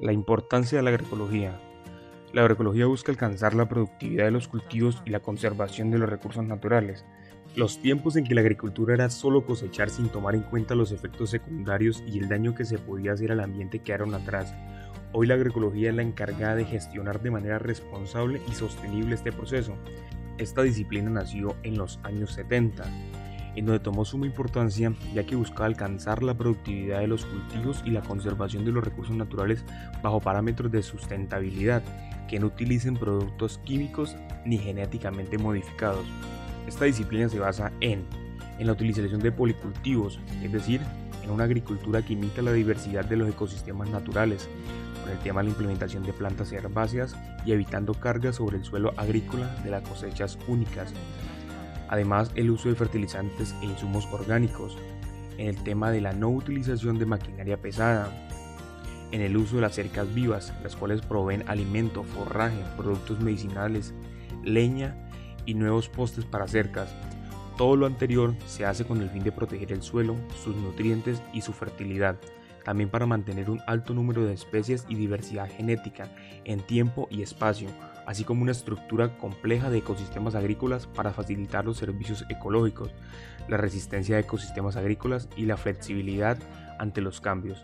La importancia de la agroecología. La agroecología busca alcanzar la productividad de los cultivos y la conservación de los recursos naturales. Los tiempos en que la agricultura era solo cosechar sin tomar en cuenta los efectos secundarios y el daño que se podía hacer al ambiente quedaron atrás. Hoy la agroecología es la encargada de gestionar de manera responsable y sostenible este proceso. Esta disciplina nació en los años 70 en donde tomó suma importancia ya que buscaba alcanzar la productividad de los cultivos y la conservación de los recursos naturales bajo parámetros de sustentabilidad, que no utilicen productos químicos ni genéticamente modificados. Esta disciplina se basa en, en la utilización de policultivos, es decir, en una agricultura que imita la diversidad de los ecosistemas naturales, con el tema de la implementación de plantas herbáceas y evitando cargas sobre el suelo agrícola de las cosechas únicas, Además, el uso de fertilizantes e insumos orgánicos, en el tema de la no utilización de maquinaria pesada, en el uso de las cercas vivas, las cuales proveen alimento, forraje, productos medicinales, leña y nuevos postes para cercas. Todo lo anterior se hace con el fin de proteger el suelo, sus nutrientes y su fertilidad, también para mantener un alto número de especies y diversidad genética en tiempo y espacio, así como una estructura compleja de ecosistemas agrícolas para facilitar los servicios ecológicos, la resistencia de ecosistemas agrícolas y la flexibilidad ante los cambios.